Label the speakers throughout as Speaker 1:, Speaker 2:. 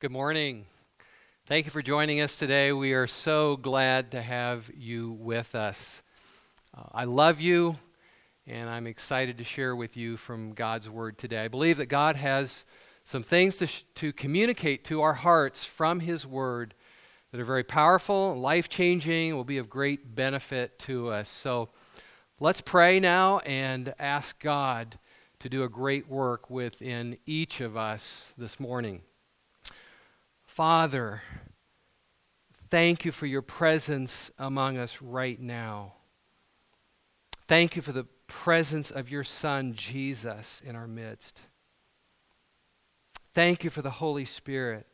Speaker 1: Good morning. Thank you for joining us today. We are so glad to have you with us. Uh, I love you, and I'm excited to share with you from God's Word today. I believe that God has some things to, sh- to communicate to our hearts from His Word that are very powerful, life changing, will be of great benefit to us. So let's pray now and ask God to do a great work within each of us this morning. Father, thank you for your presence among us right now. Thank you for the presence of your Son, Jesus, in our midst. Thank you for the Holy Spirit,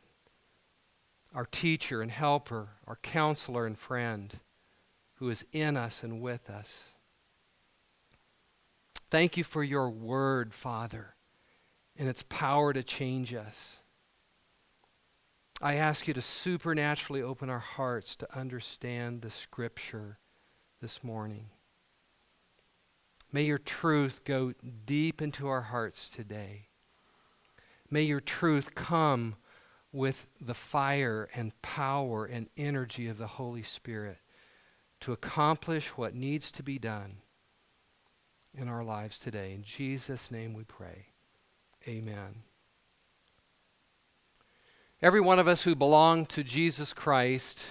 Speaker 1: our teacher and helper, our counselor and friend, who is in us and with us. Thank you for your word, Father, and its power to change us. I ask you to supernaturally open our hearts to understand the Scripture this morning. May your truth go deep into our hearts today. May your truth come with the fire and power and energy of the Holy Spirit to accomplish what needs to be done in our lives today. In Jesus' name we pray. Amen. Every one of us who belong to Jesus Christ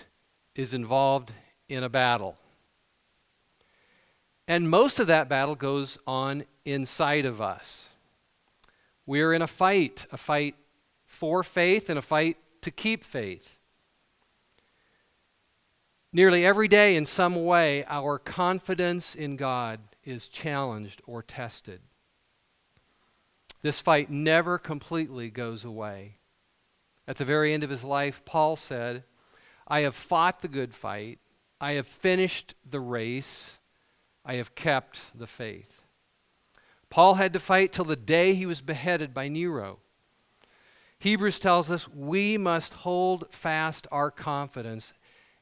Speaker 1: is involved in a battle. And most of that battle goes on inside of us. We're in a fight, a fight for faith and a fight to keep faith. Nearly every day, in some way, our confidence in God is challenged or tested. This fight never completely goes away. At the very end of his life, Paul said, I have fought the good fight, I have finished the race, I have kept the faith. Paul had to fight till the day he was beheaded by Nero. Hebrews tells us we must hold fast our confidence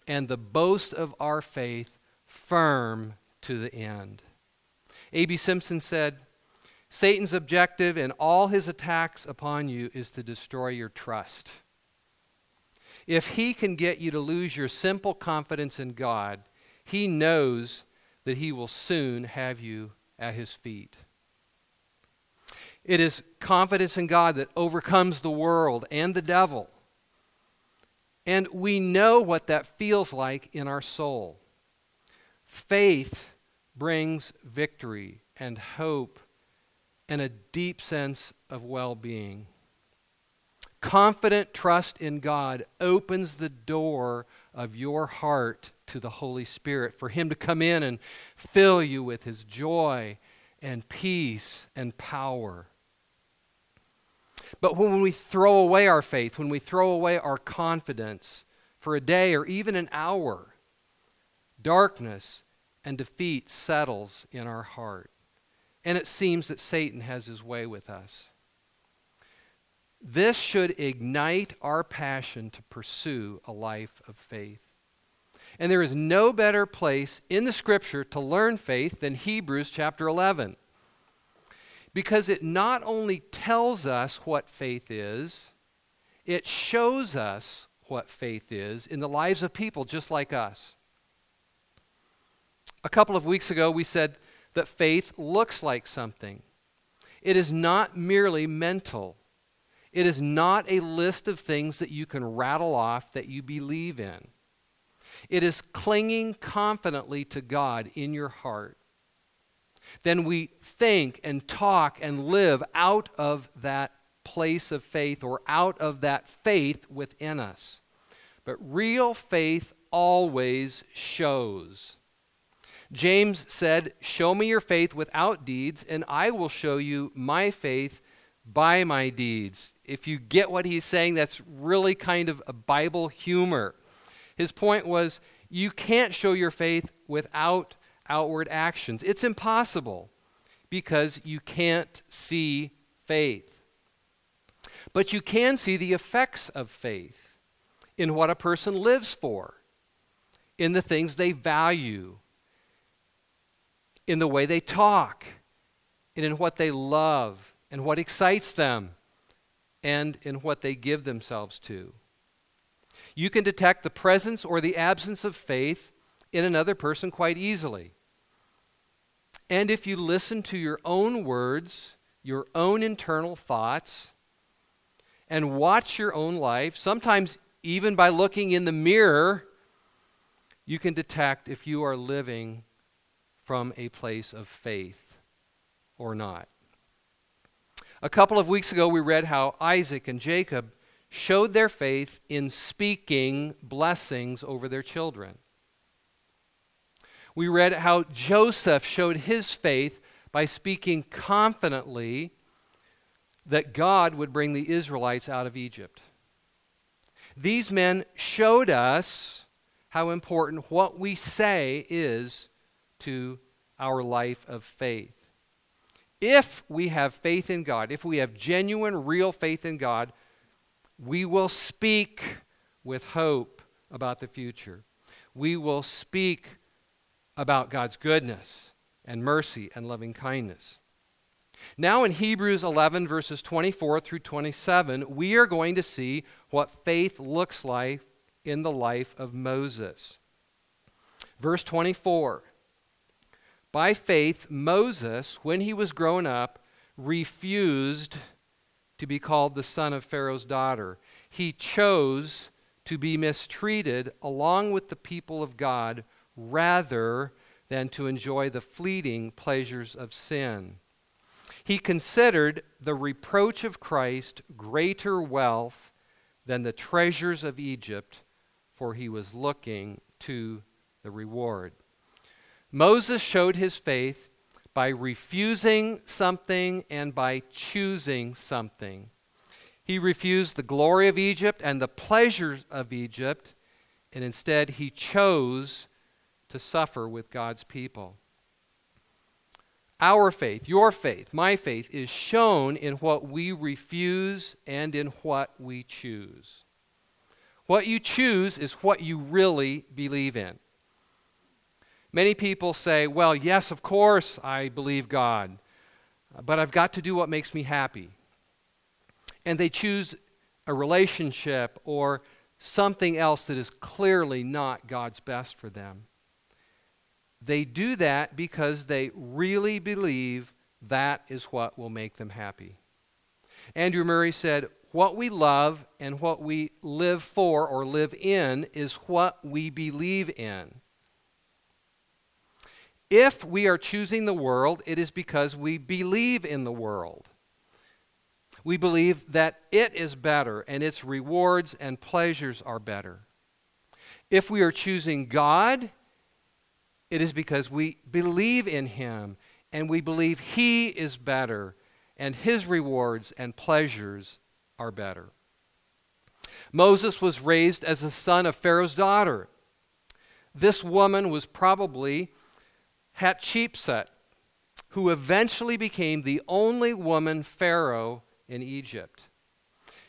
Speaker 1: and the boast of our faith firm to the end. A.B. Simpson said, Satan's objective in all his attacks upon you is to destroy your trust. If he can get you to lose your simple confidence in God, he knows that he will soon have you at his feet. It is confidence in God that overcomes the world and the devil. And we know what that feels like in our soul. Faith brings victory and hope and a deep sense of well being. Confident trust in God opens the door of your heart to the Holy Spirit for Him to come in and fill you with His joy and peace and power. But when we throw away our faith, when we throw away our confidence for a day or even an hour, darkness and defeat settles in our heart. And it seems that Satan has his way with us. This should ignite our passion to pursue a life of faith. And there is no better place in the scripture to learn faith than Hebrews chapter 11. Because it not only tells us what faith is, it shows us what faith is in the lives of people just like us. A couple of weeks ago, we said that faith looks like something. It is not merely mental, it is not a list of things that you can rattle off that you believe in. It is clinging confidently to God in your heart. Then we think and talk and live out of that place of faith or out of that faith within us. But real faith always shows. James said, Show me your faith without deeds, and I will show you my faith by my deeds. If you get what he's saying, that's really kind of a Bible humor. His point was, you can't show your faith without outward actions. It's impossible because you can't see faith. But you can see the effects of faith in what a person lives for, in the things they value, in the way they talk, and in what they love and what excites them. and in what they give themselves to. You can detect the presence or the absence of faith in another person quite easily. And if you listen to your own words, your own internal thoughts, and watch your own life, sometimes even by looking in the mirror, you can detect if you are living from a place of faith or not. A couple of weeks ago, we read how Isaac and Jacob showed their faith in speaking blessings over their children. We read how Joseph showed his faith by speaking confidently that God would bring the Israelites out of Egypt. These men showed us how important what we say is to our life of faith. If we have faith in God, if we have genuine, real faith in God, we will speak with hope about the future. We will speak about God's goodness and mercy and loving kindness. Now, in Hebrews 11, verses 24 through 27, we are going to see what faith looks like in the life of Moses. Verse 24 By faith, Moses, when he was grown up, refused to be called the son of Pharaoh's daughter. He chose to be mistreated along with the people of God rather than to enjoy the fleeting pleasures of sin. He considered the reproach of Christ greater wealth than the treasures of Egypt, for he was looking to the reward. Moses showed his faith by refusing something and by choosing something. He refused the glory of Egypt and the pleasures of Egypt, and instead he chose to suffer with God's people. Our faith, your faith, my faith, is shown in what we refuse and in what we choose. What you choose is what you really believe in. Many people say, well, yes, of course I believe God, but I've got to do what makes me happy. And they choose a relationship or something else that is clearly not God's best for them. They do that because they really believe that is what will make them happy. Andrew Murray said, What we love and what we live for or live in is what we believe in. If we are choosing the world, it is because we believe in the world. We believe that it is better and its rewards and pleasures are better. If we are choosing God, it is because we believe in Him and we believe He is better and His rewards and pleasures are better. Moses was raised as the son of Pharaoh's daughter. This woman was probably Hatshepsut, who eventually became the only woman Pharaoh in Egypt.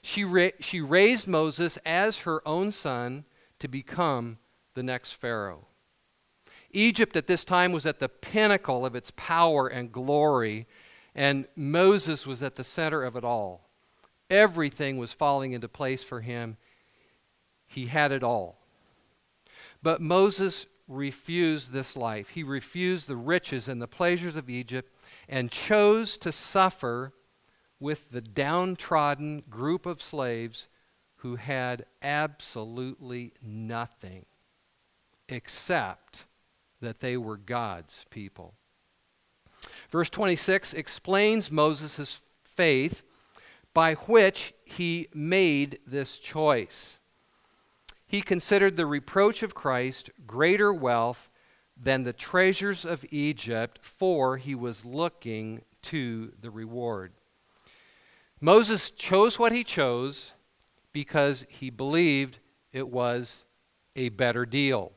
Speaker 1: She, ra- she raised Moses as her own son to become the next Pharaoh. Egypt at this time was at the pinnacle of its power and glory, and Moses was at the center of it all. Everything was falling into place for him. He had it all. But Moses refused this life. He refused the riches and the pleasures of Egypt and chose to suffer with the downtrodden group of slaves who had absolutely nothing except that they were God's people. Verse 26 explains Moses' faith by which he made this choice. He considered the reproach of Christ greater wealth than the treasures of Egypt, for he was looking to the reward. Moses chose what he chose because he believed it was a better deal.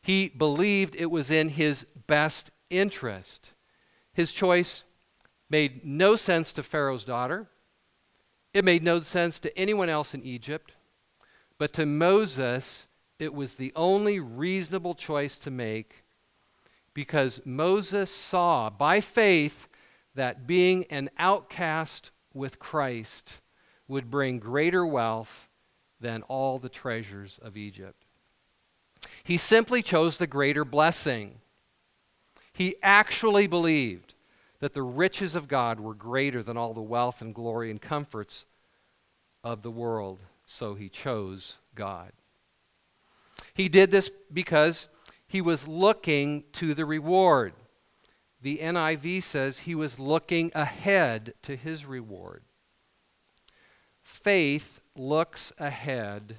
Speaker 1: He believed it was in his best interest. His choice made no sense to Pharaoh's daughter. It made no sense to anyone else in Egypt. But to Moses, it was the only reasonable choice to make because Moses saw by faith that being an outcast with Christ would bring greater wealth than all the treasures of Egypt. He simply chose the greater blessing. He actually believed that the riches of God were greater than all the wealth and glory and comforts of the world, so he chose God. He did this because he was looking to the reward. The NIV says he was looking ahead to his reward. Faith looks ahead.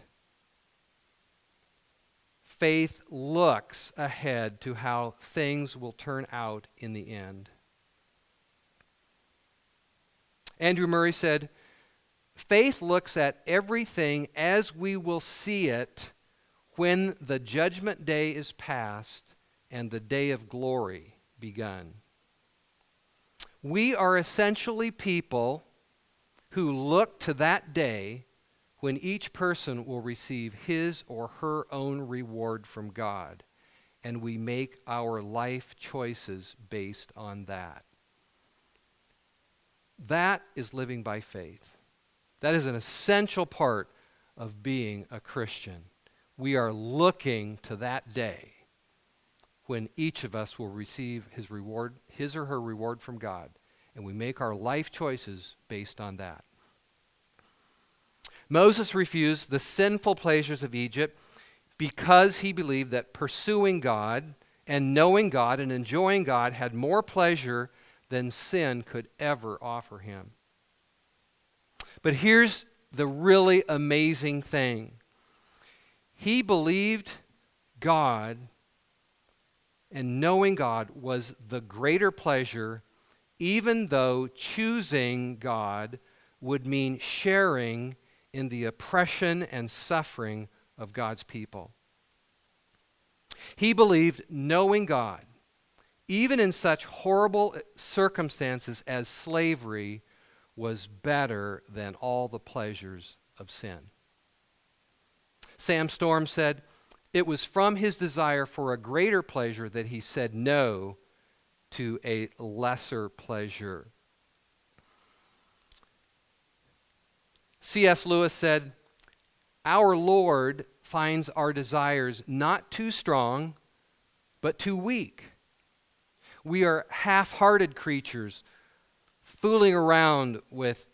Speaker 1: Faith looks ahead to how things will turn out in the end. Andrew Murray said, Faith looks at everything as we will see it when the judgment day is past and the day of glory begun. We are essentially people who look to that day when each person will receive his or her own reward from God, and we make our life choices based on that. That is living by faith. That is an essential part of being a Christian. We are looking to that day when each of us will receive his reward, his or her reward from God, and we make our life choices based on that. Moses refused the sinful pleasures of Egypt because he believed that pursuing God and knowing God and enjoying God had more pleasure than sin could ever offer him. But here's the really amazing thing he believed God, and knowing God was the greater pleasure, even though choosing God would mean sharing in the oppression and suffering of God's people. He believed knowing God, even in such horrible circumstances as slavery, was better than all the pleasures of sin. Sam Storms said, It was from his desire for a greater pleasure that he said no to a lesser pleasure. C.S. Lewis said, Our Lord finds our desires not too strong, but too weak. We are half hearted creatures, fooling around with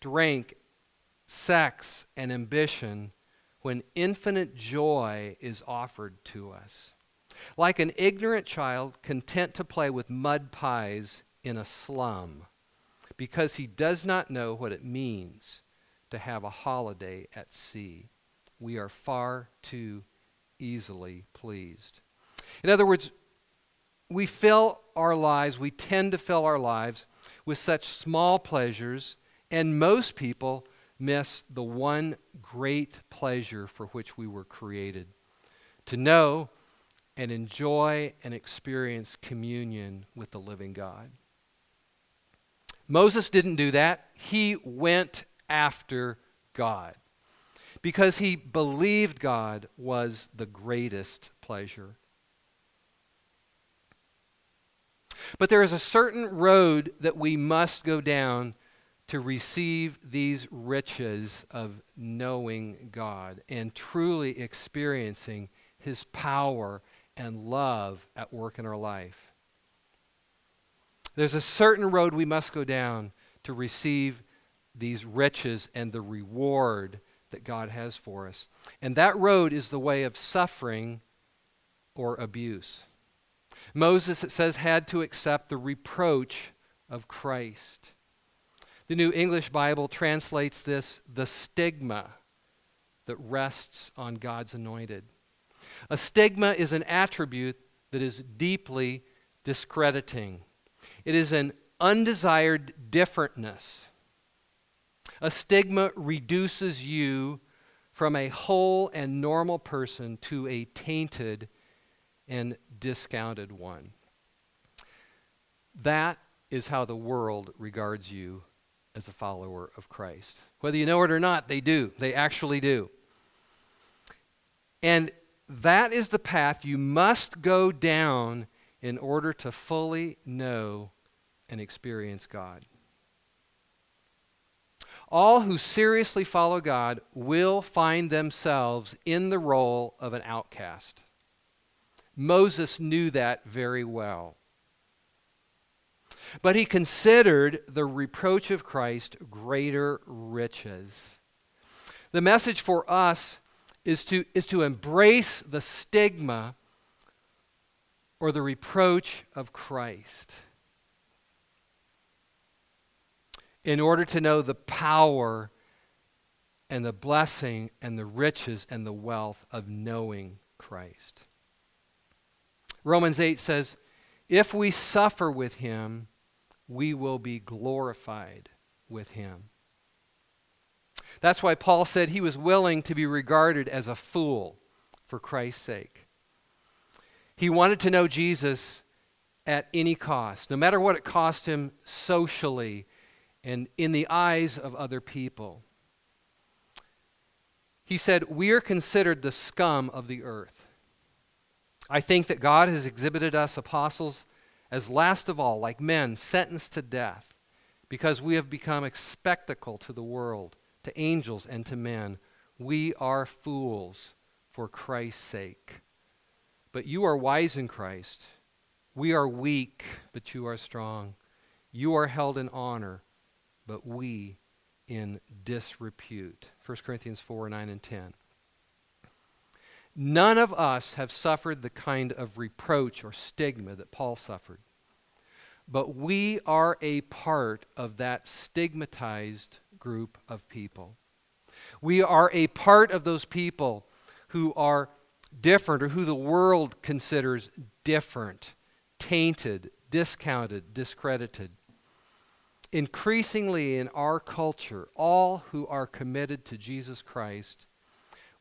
Speaker 1: drink, sex, and ambition when infinite joy is offered to us. Like an ignorant child content to play with mud pies in a slum because he does not know what it means to have a holiday at sea. We are far too easily pleased. In other words, we fill our lives, we tend to fill our lives with such small pleasures, and most people miss the one great pleasure for which we were created to know and enjoy and experience communion with the living God. Moses didn't do that. He went after God because he believed God was the greatest pleasure. But there is a certain road that we must go down to receive these riches of knowing God and truly experiencing His power and love at work in our life. There's a certain road we must go down to receive these riches and the reward that God has for us. And that road is the way of suffering or abuse. Moses, it says, had to accept the reproach of Christ. The New English Bible translates this the stigma that rests on God's anointed. A stigma is an attribute that is deeply discrediting, it is an undesired differentness. A stigma reduces you from a whole and normal person to a tainted and discounted one. That is how the world regards you as a follower of Christ. Whether you know it or not, they do. They actually do. And that is the path you must go down in order to fully know and experience God. All who seriously follow God will find themselves in the role of an outcast. Moses knew that very well. But he considered the reproach of Christ greater riches. The message for us is to, is to embrace the stigma or the reproach of Christ in order to know the power and the blessing and the riches and the wealth of knowing Christ. Romans 8 says, If we suffer with him, we will be glorified with him. That's why Paul said he was willing to be regarded as a fool for Christ's sake. He wanted to know Jesus at any cost, no matter what it cost him socially and in the eyes of other people. He said, We are considered the scum of the earth. I think that God has exhibited us apostles as last of all, like men sentenced to death, because we have become a spectacle to the world, to angels, and to men. We are fools for Christ's sake. But you are wise in Christ. We are weak, but you are strong. You are held in honor, but we in disrepute. 1 Corinthians 4 9 and 10. None of us have suffered the kind of reproach or stigma that Paul suffered. But we are a part of that stigmatized group of people. We are a part of those people who are different or who the world considers different, tainted, discounted, discredited. Increasingly in our culture, all who are committed to Jesus Christ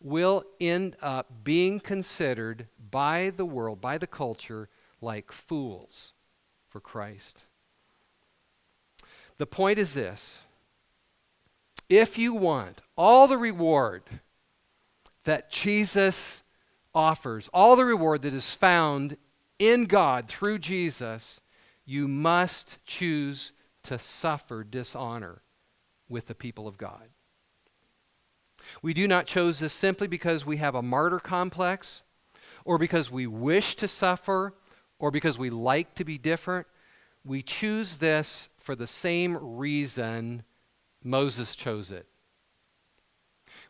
Speaker 1: will end up being considered by the world, by the culture, like fools for Christ. The point is this if you want all the reward that Jesus offers, all the reward that is found in God through Jesus, you must choose to suffer dishonor with the people of God. We do not choose this simply because we have a martyr complex or because we wish to suffer or because we like to be different. We choose this for the same reason Moses chose it.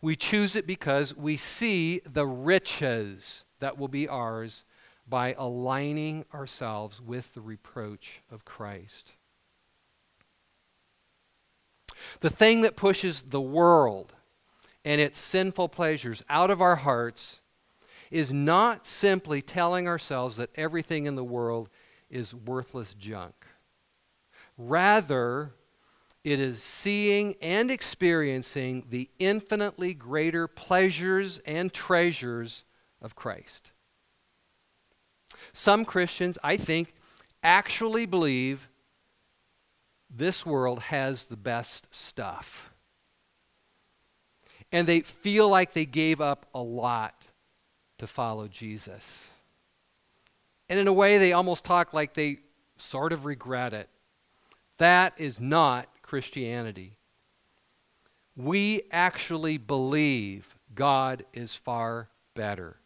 Speaker 1: We choose it because we see the riches that will be ours by aligning ourselves with the reproach of Christ. The thing that pushes the world and its sinful pleasures out of our hearts is not simply telling ourselves that everything in the world is worthless junk. Rather, it is seeing and experiencing the infinitely greater pleasures and treasures of Christ. Some Christians, I think, actually believe this world has the best stuff. And they feel like they gave up a lot to follow Jesus. And in a way, they almost talk like they sort of regret it. That is not Christianity. We actually believe God is far better.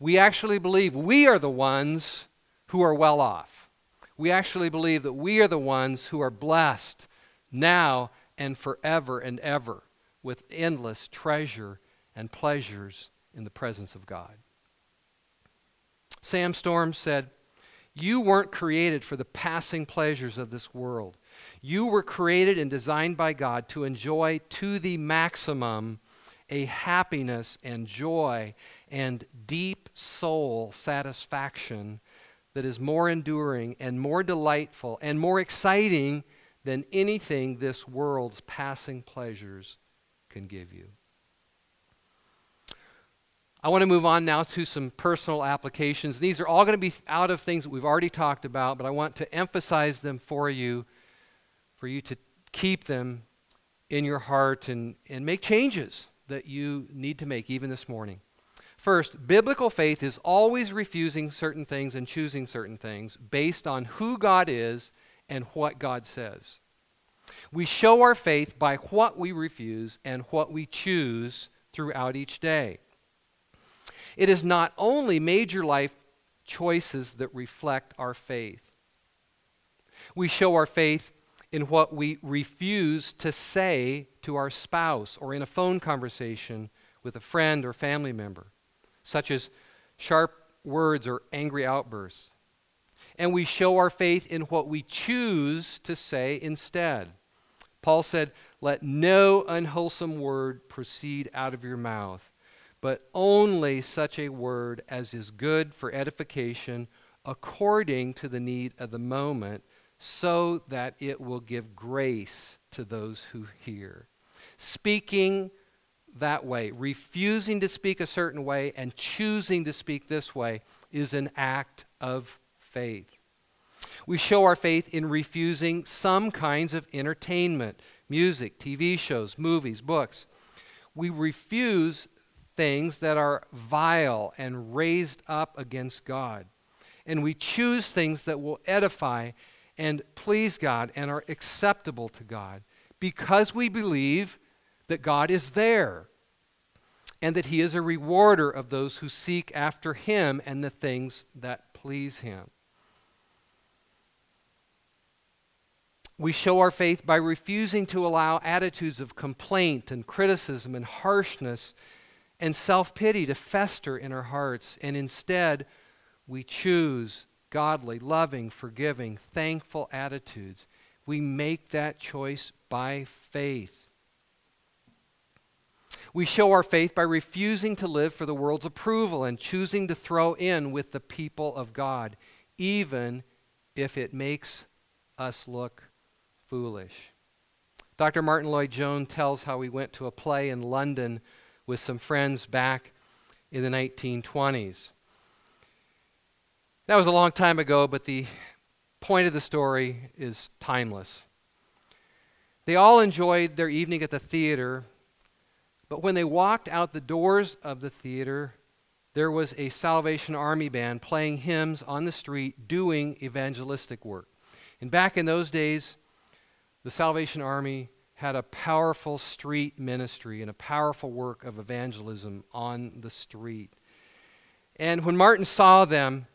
Speaker 1: We actually believe we are the ones who are well off. We actually believe that we are the ones who are blessed now and forever and ever with endless treasure and pleasures in the presence of God. Sam Storms said, You weren't created for the passing pleasures of this world. You were created and designed by God to enjoy to the maximum a happiness and joy and deep soul satisfaction that is more enduring and more delightful and more exciting than anything this world's passing pleasures can give you. I want to move on now to some personal applications. These are all going to be out of things that we've already talked about, but I want to emphasize them for you, for you to keep them in your heart and, and make changes that you need to make even this morning. First, biblical faith is always refusing certain things and choosing certain things based on who God is and what God says. We show our faith by what we refuse and what we choose throughout each day. It is not only major life choices that reflect our faith. We show our faith in what we refuse to say to our spouse or in a phone conversation with a friend or family member, such as sharp words or angry outbursts. And we show our faith in what we choose to say instead. Paul said, Let no unwholesome word proceed out of your mouth, but only such a word as is good for edification according to the need of the moment, so that it will give grace to those who hear. Speaking that way, refusing to speak a certain way and choosing to speak this way, is an act of faith. We show our faith in refusing some kinds of entertainment music, TV shows, movies, books. We refuse things that are vile and raised up against God. And we choose things that will edify and please God and are acceptable to God because we believe that God is there and that He is a rewarder of those who seek after Him and the things that please Him. We show our faith by refusing to allow attitudes of complaint and criticism and harshness and self pity to fester in our hearts, and instead we choose godly, loving, forgiving, thankful attitudes. We make that choice by faith. We show our faith by refusing to live for the world's approval and choosing to throw in with the people of God, even if it makes us look foolish. Dr. Martyn Lloyd-Jones tells how he went to a play in London with some friends back in the 1920s. That was a long time ago, but the point of the story is timeless. They all enjoyed their evening at the theater, but when they walked out the doors of the theater, there was a Salvation Army band playing hymns on the street doing evangelistic work. And back in those days, the Salvation Army had a powerful street ministry and a powerful work of evangelism on the street. And when Martyn saw them,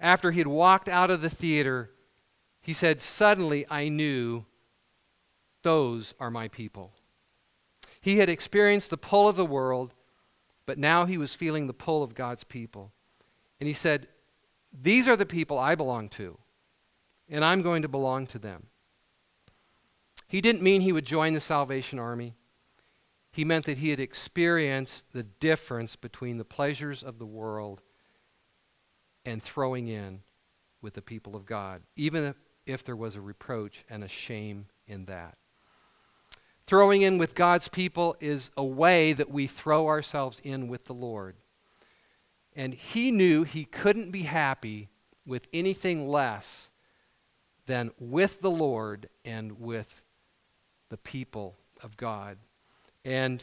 Speaker 1: after he had walked out of the theater, he said, Suddenly I knew those are my people. He had experienced the pull of the world, but now he was feeling the pull of God's people. And he said, These are the people I belong to, and I'm going to belong to them. He didn't mean he would join the Salvation Army. He meant that he had experienced the difference between the pleasures of the world and throwing in with the people of God, even if, there was a reproach and a shame in that. Throwing in with God's people is a way that we throw ourselves in with the Lord. And he knew he couldn't be happy with anything less than with the Lord and with the people of God. And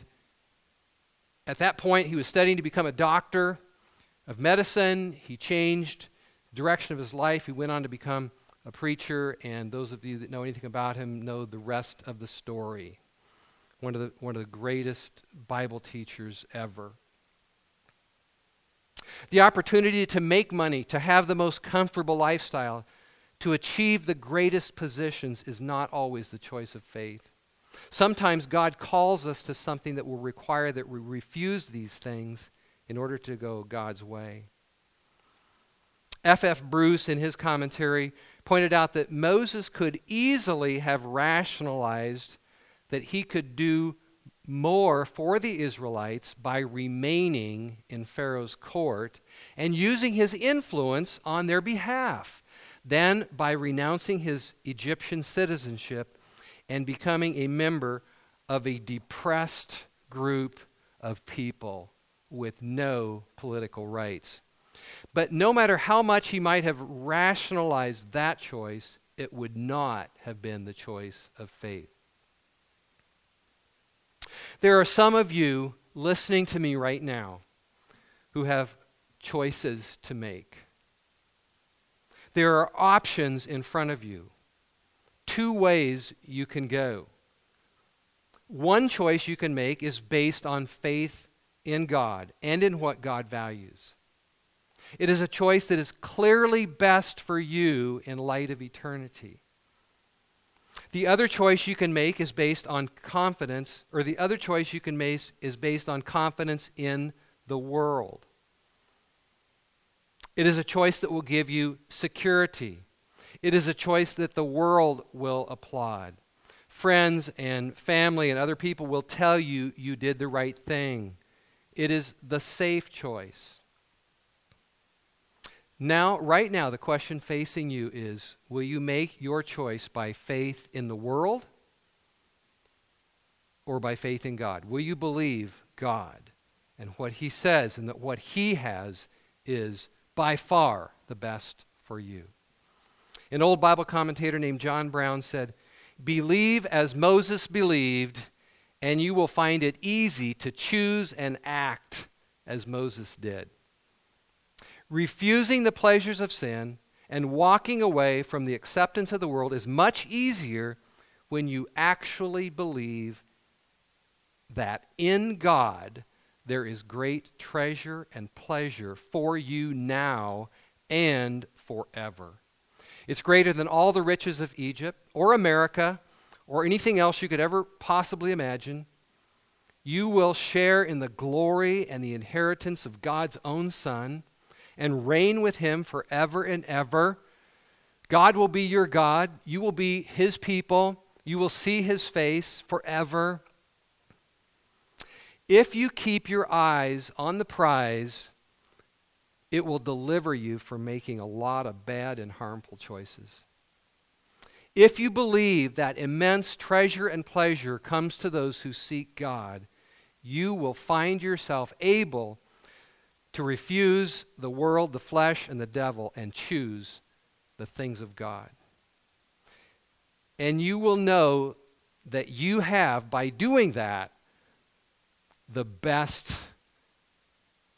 Speaker 1: at that point, he was studying to become a doctor of medicine. He changed direction of his life. He went on to become a preacher, and those of you that know anything about him know the rest of the story. One of the, one of the greatest Bible teachers ever. The opportunity to make money, to have the most comfortable lifestyle, to achieve the greatest positions is not always the choice of faith. Sometimes God calls us to something that will require that we refuse these things in order to go God's way. F. F. Bruce, in his commentary, pointed out that Moses could easily have rationalized that he could do more for the Israelites by remaining in Pharaoh's court and using his influence on their behalf than by renouncing his Egyptian citizenship and becoming a member of a depressed group of people with no political rights. But no matter how much he might have rationalized that choice, it would not have been the choice of faith. There are some of you listening to me right now who have choices to make. There are options in front of you two ways you can go. One choice you can make is based on faith in God and in what God values. It is a choice that is clearly best for you in light of eternity. The other choice you can make is based on confidence, or the other choice you can make is based on confidence in the world. It is a choice that will give you security. It is a choice that the world will applaud. Friends and family and other people will tell you you did the right thing. It is the safe choice. Now, right now, the question facing you is will you make your choice by faith in the world or by faith in God? Will you believe God and what He says and that what He has is by far the best for you? An old Bible commentator named John Brown said, Believe as Moses believed, and you will find it easy to choose and act as Moses did. Refusing the pleasures of sin and walking away from the acceptance of the world is much easier when you actually believe that in God there is great treasure and pleasure for you now and forever. It's greater than all the riches of Egypt or America or anything else you could ever possibly imagine. You will share in the glory and the inheritance of God's own Son and reign with Him forever and ever. God will be your God. You will be His people. You will see His face forever. If you keep your eyes on the prize, it will deliver you from making a lot of bad and harmful choices. If you believe that immense treasure and pleasure comes to those who seek God, you will find yourself able to refuse the world, the flesh, and the devil and choose the things of God. And you will know that you have, by doing that, the best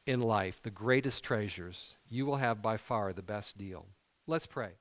Speaker 1: in life, the greatest treasures, you will have by far the best deal. Let's pray.